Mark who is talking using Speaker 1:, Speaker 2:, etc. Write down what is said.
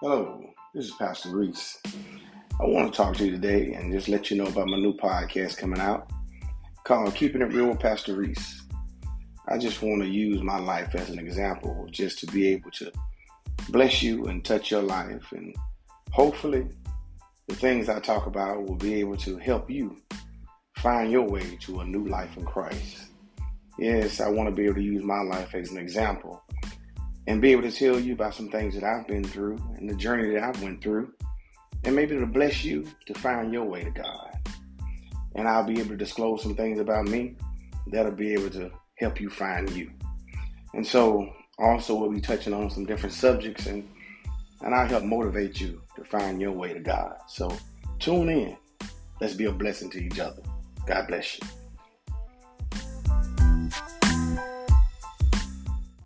Speaker 1: Hello, this is Pastor Reese. I want to talk to you today and just let you know about my new podcast coming out called Keeping It Real with Pastor Reese. I just want to use my life as an example just to be able to bless you and touch your life. And hopefully, the things I talk about will be able to help you find your way to a new life in Christ. Yes, I want to be able to use my life as an example and be able to tell you about some things that I've been through and the journey that I've went through and maybe to bless you to find your way to God. And I'll be able to disclose some things about me that'll be able to help you find you. And so also we'll be touching on some different subjects and and I'll help motivate you to find your way to God. So tune in. Let's be a blessing to each other. God bless you.